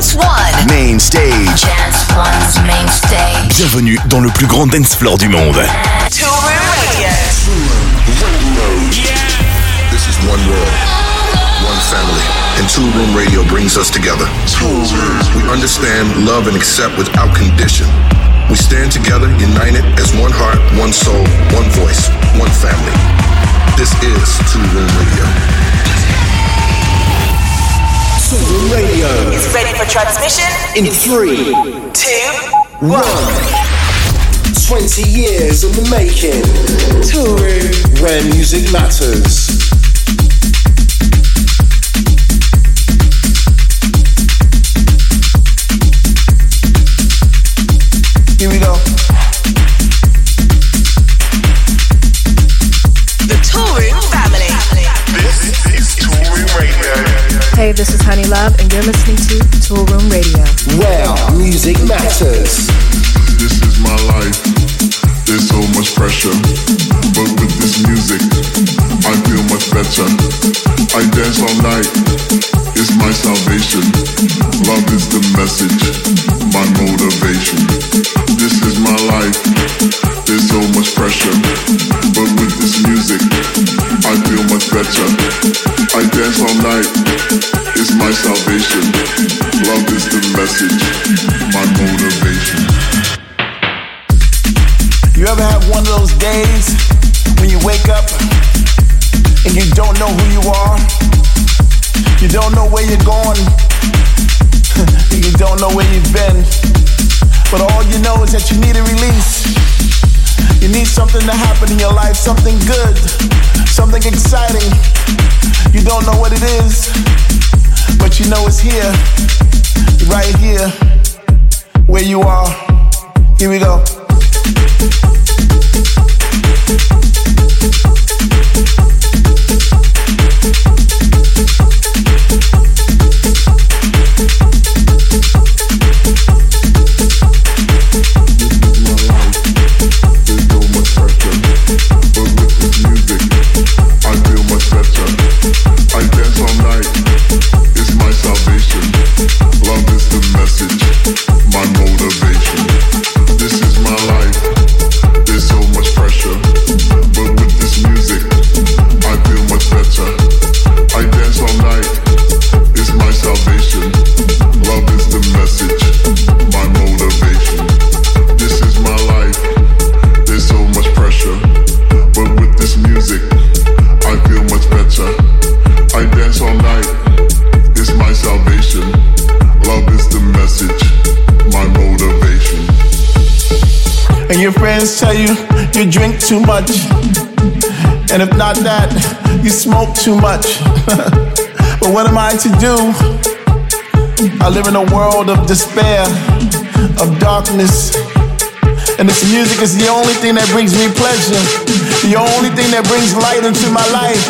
Dance One. Main stage. Dance One's main stage. Bienvenue dans le plus grand dance floor du monde. Toolroom Radio. Yeah. This is one world, one family, and Toolroom Radio brings us together. We understand, love, and accept without condition. We stand together, united as one heart, one soul, one voice, one family. This is Toolroom Radio. Two Radio Is ready for transmission? in three, Two. one. 20 years in the making. Touring where music matters. Here we go. Hey, this is Honey Love, and you're listening to Toolroom Radio. Where music matters. This is my life. There's so much pressure. But with this music, I feel much better. I dance all night. It's my salvation. Love is the message, my motivation. This is my life. There's so much pressure. But with this music, I feel much better. I dance all night. It's my salvation. Love is the message, my motivation. You ever have one of those days when you wake up and you don't know who you are? You don't know where you're going. you don't know where you've been. But all you know is that you need a release. You need something to happen in your life, something good, something exciting. You don't know what it is, but you know it's here, right here, where you are. Here we go. Tell you you drink too much. And if not that, you smoke too much. but what am I to do? I live in a world of despair, of darkness. And this music is the only thing that brings me pleasure, the only thing that brings light into my life.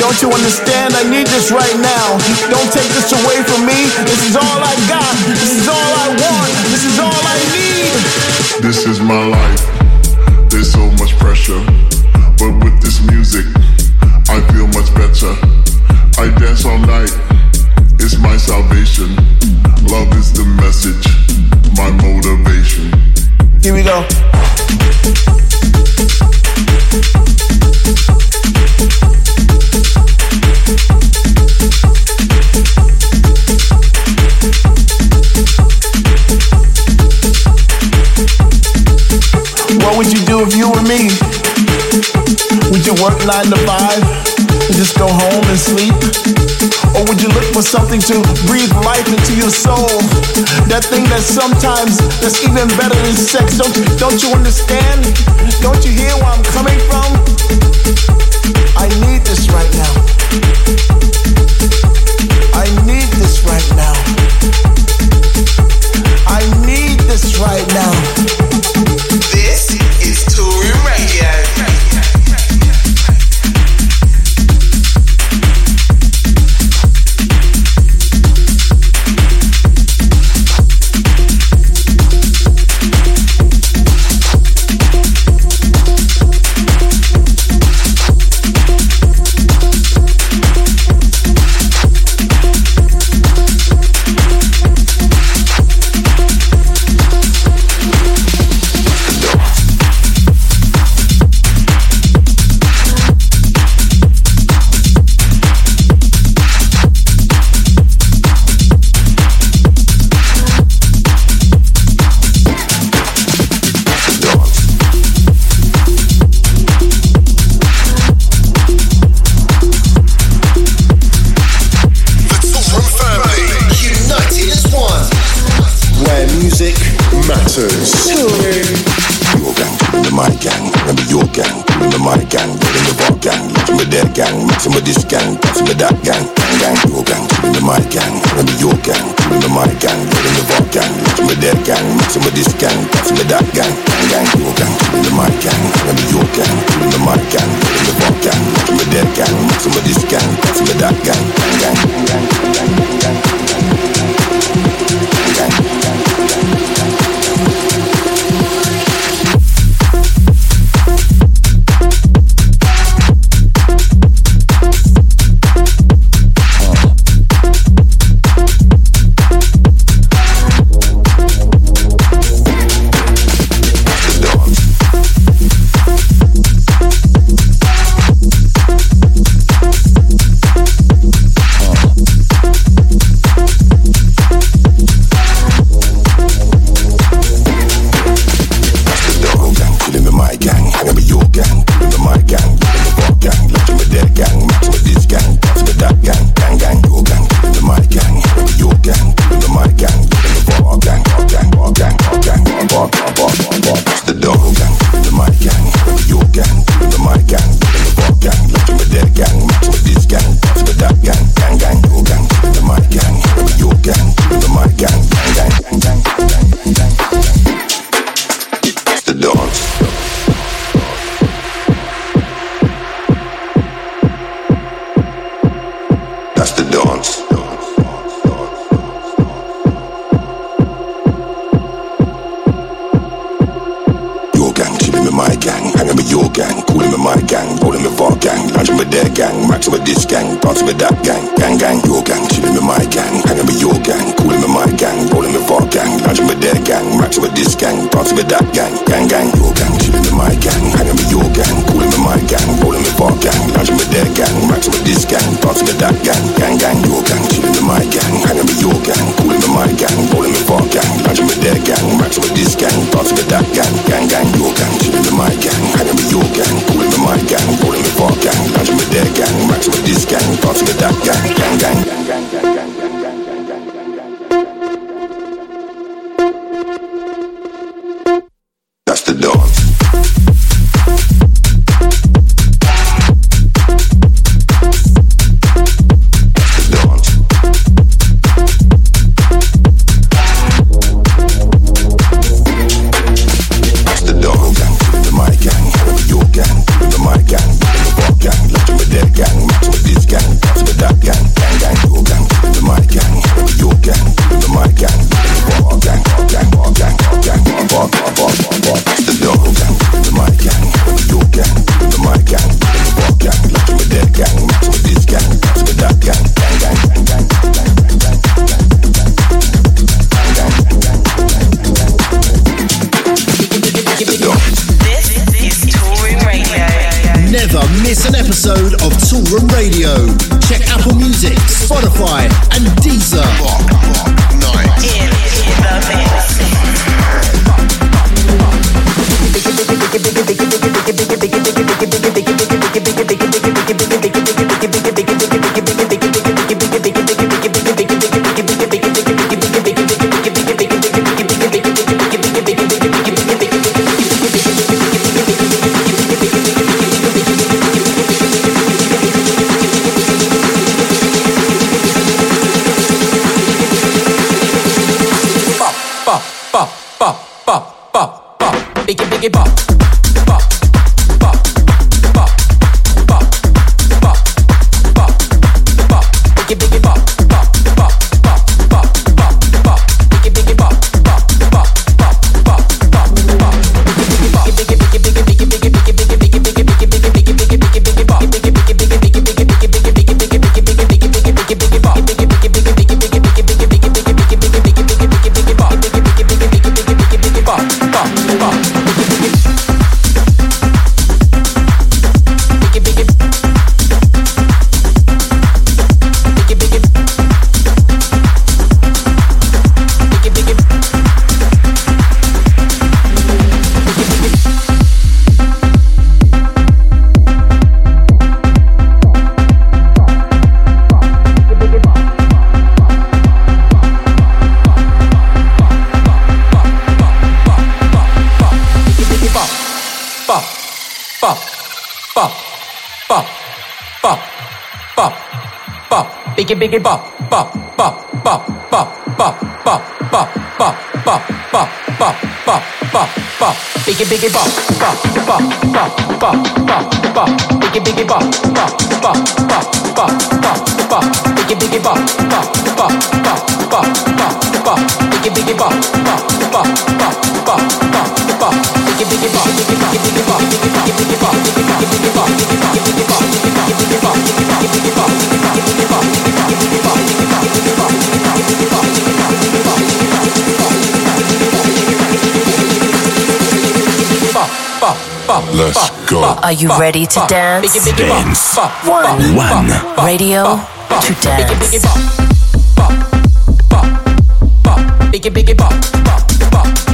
Don't you understand? I need this right now. Don't take this away from me. This is all I got. This is all I want. This is all I need. This is my life. There's so much pressure, but with this music, I feel much better. I dance all night, it's my salvation. Work nine to five and just go home and sleep? Or would you look for something to breathe life into your soul? That thing that sometimes that's even better than sex. Don't don't you understand? Don't you hear where I'm coming from? I need this right now. I need this right now. I need this right now. this gang, give me that gang, gang your gang, give me my gang, give me your gang, give me my gang, give me your gang, give me their gang, give me this gang, give me that gang, gang your gang, give me my gang, give me your gang, give me my gang, give me your gang, give me their gang, give me this gang, give me that gang, gang, gang, gang, gang, gang, gang, gang. with this gang, party with that gang, gang gang, your gang, chilling with my gang, hanging with your gang, calling with my gang, rolling with our gang, lounging with their gang, maxing with this gang, party with that gang, gang gang, your gang, chilling with my gang, hanging with your gang, calling with my gang, rolling with our gang, lounging with their gang, maxing with this gang, party with that gang, gang gang, your gang, chilling with my gang, hanging with your gang, calling with my gang, rolling with our gang, lounging with their gang, maxing with this gang, party with that gang, gang gang, gang gang. gang. it back. biggie biggie bop bop bop bop bop bop bop bop bop bop bop bop bop bop bop biggie biggie bop bop bop bop bop bop bop biggie biggie bop bop bop bop bop bop bop biggie biggie bop bop bop bop bop bop bop biggie biggie bop bop bop bop bop bop bop biggie biggie bop biggie biggie bop biggie biggie bop biggie biggie bop biggie biggie bop biggie biggie bop Let's go. Are you ready to dance? Dance. One. One. Radio to dance. Biggie, biggie, bop, bop, biggie, biggie, bop, bop, bop.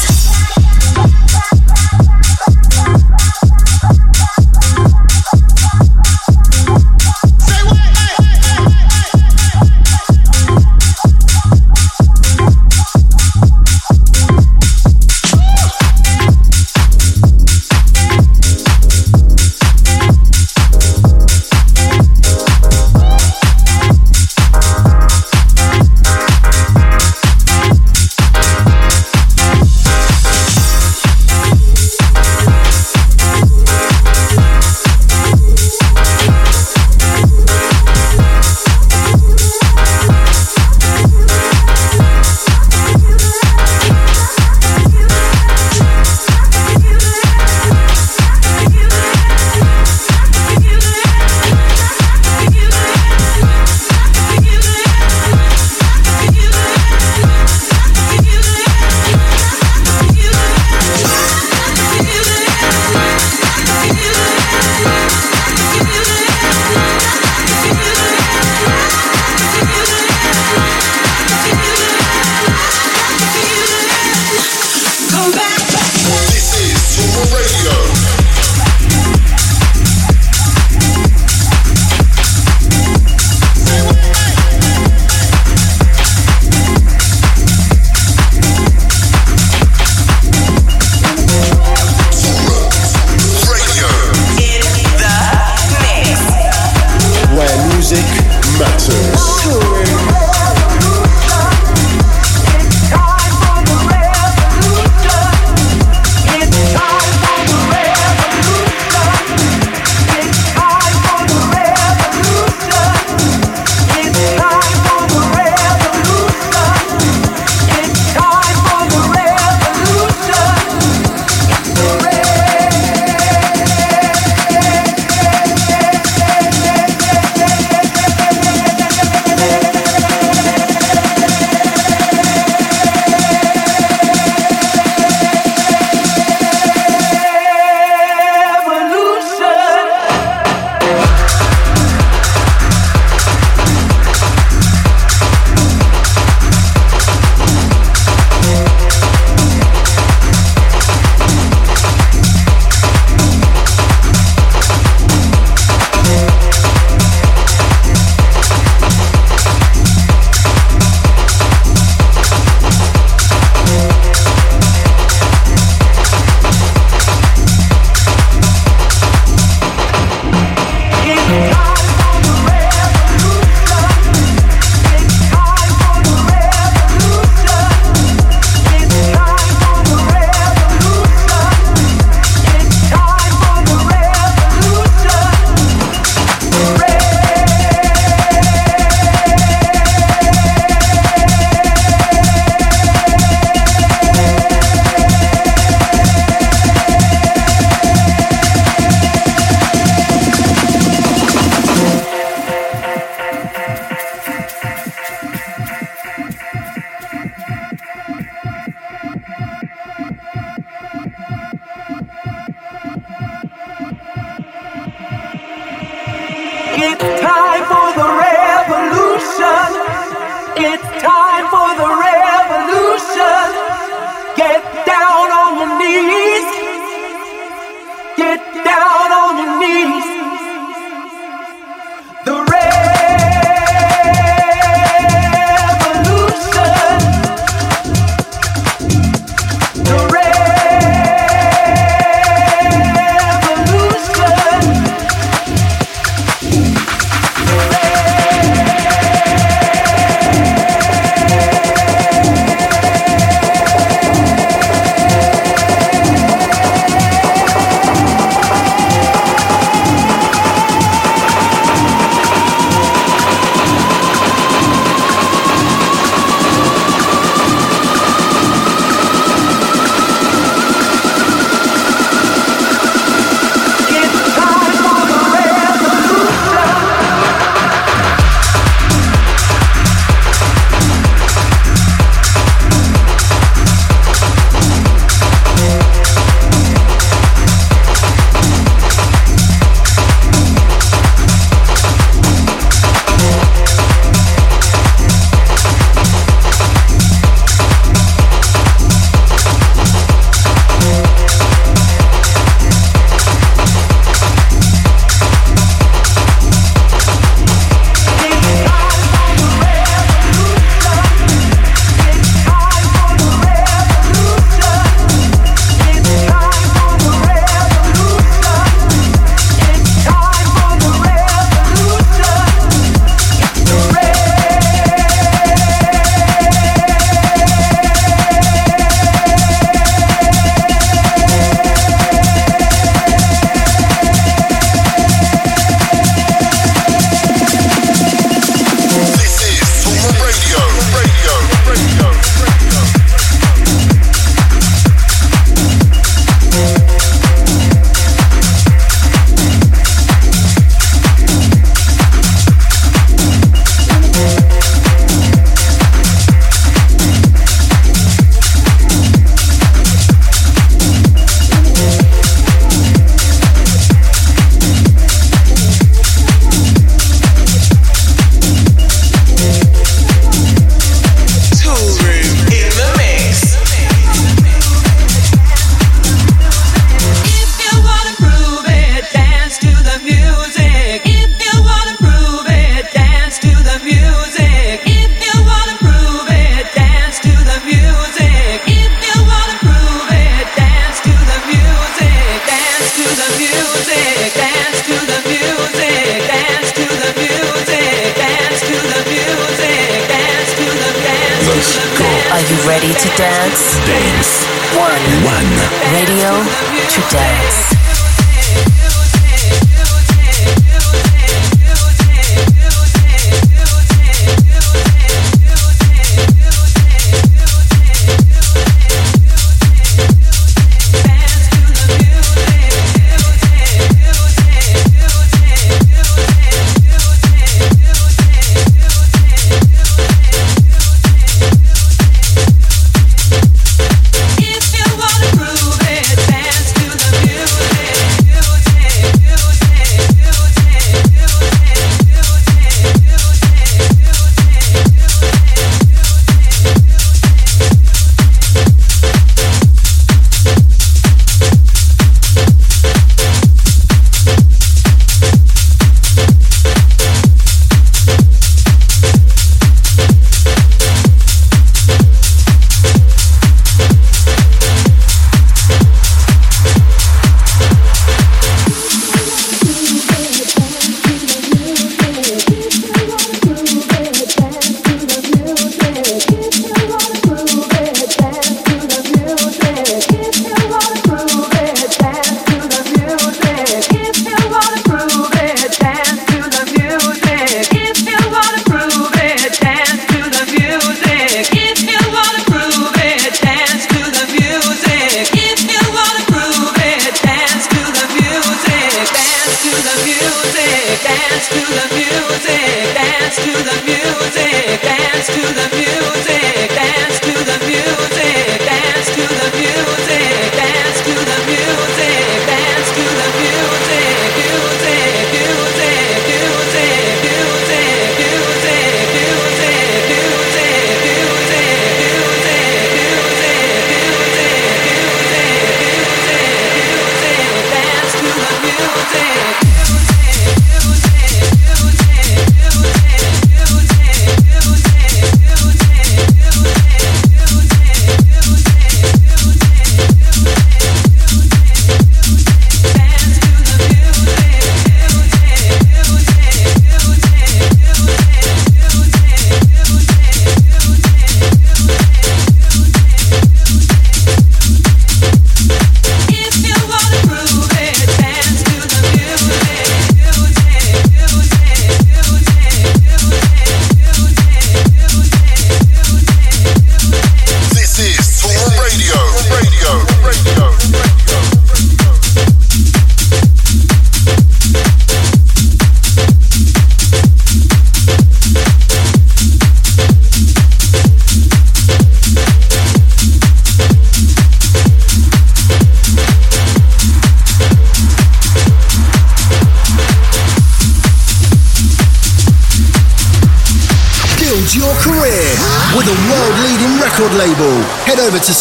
Music,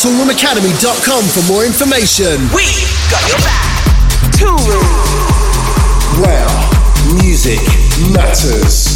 toolroomacademy.com for more information. We got your back. Toolroom. Wow. Music matters.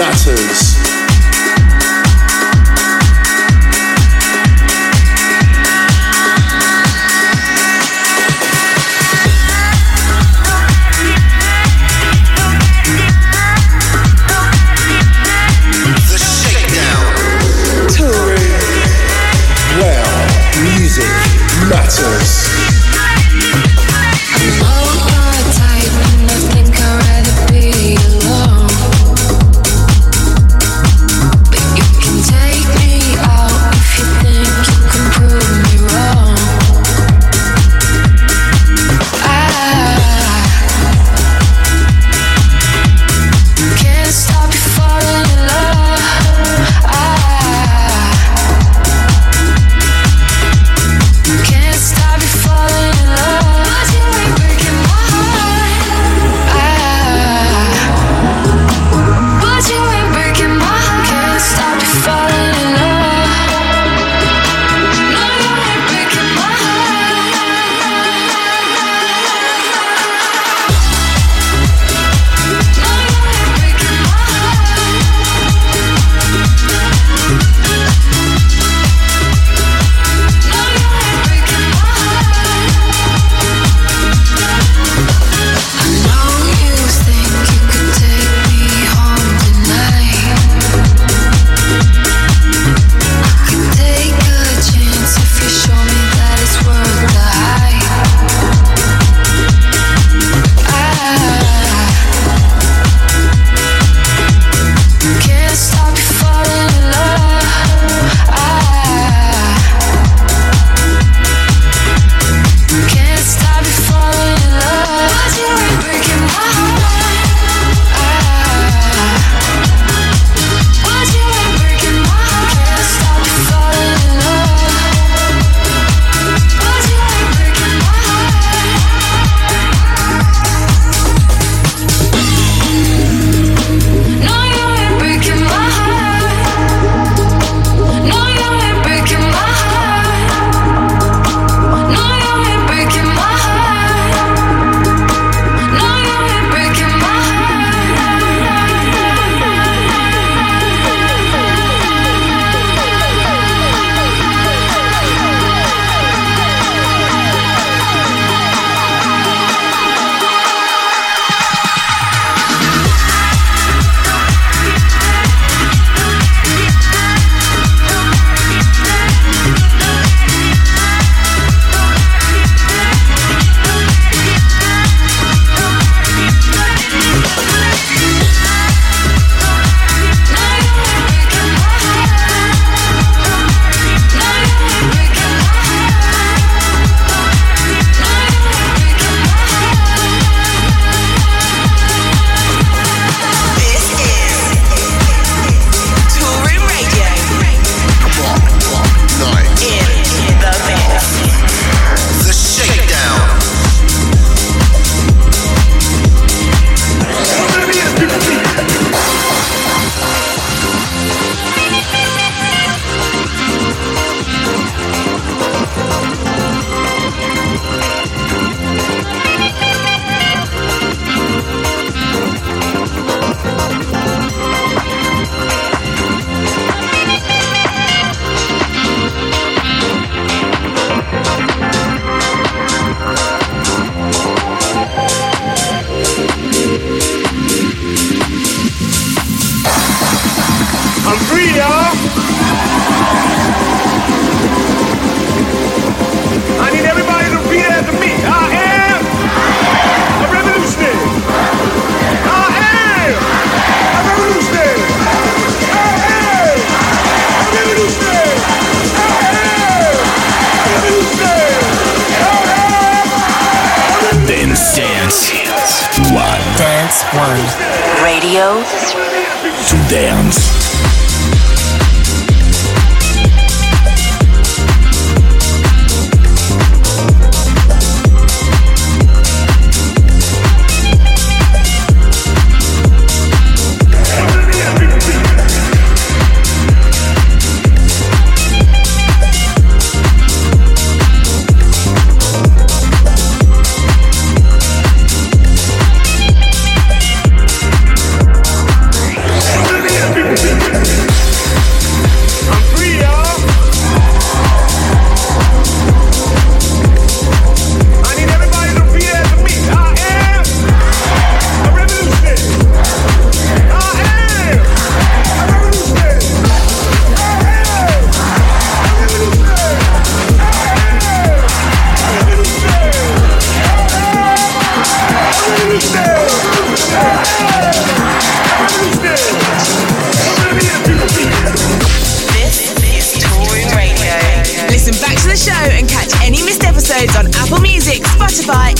matters.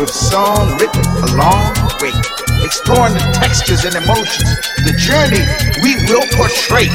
With song written along the way, exploring the textures and emotions, the journey we will portray.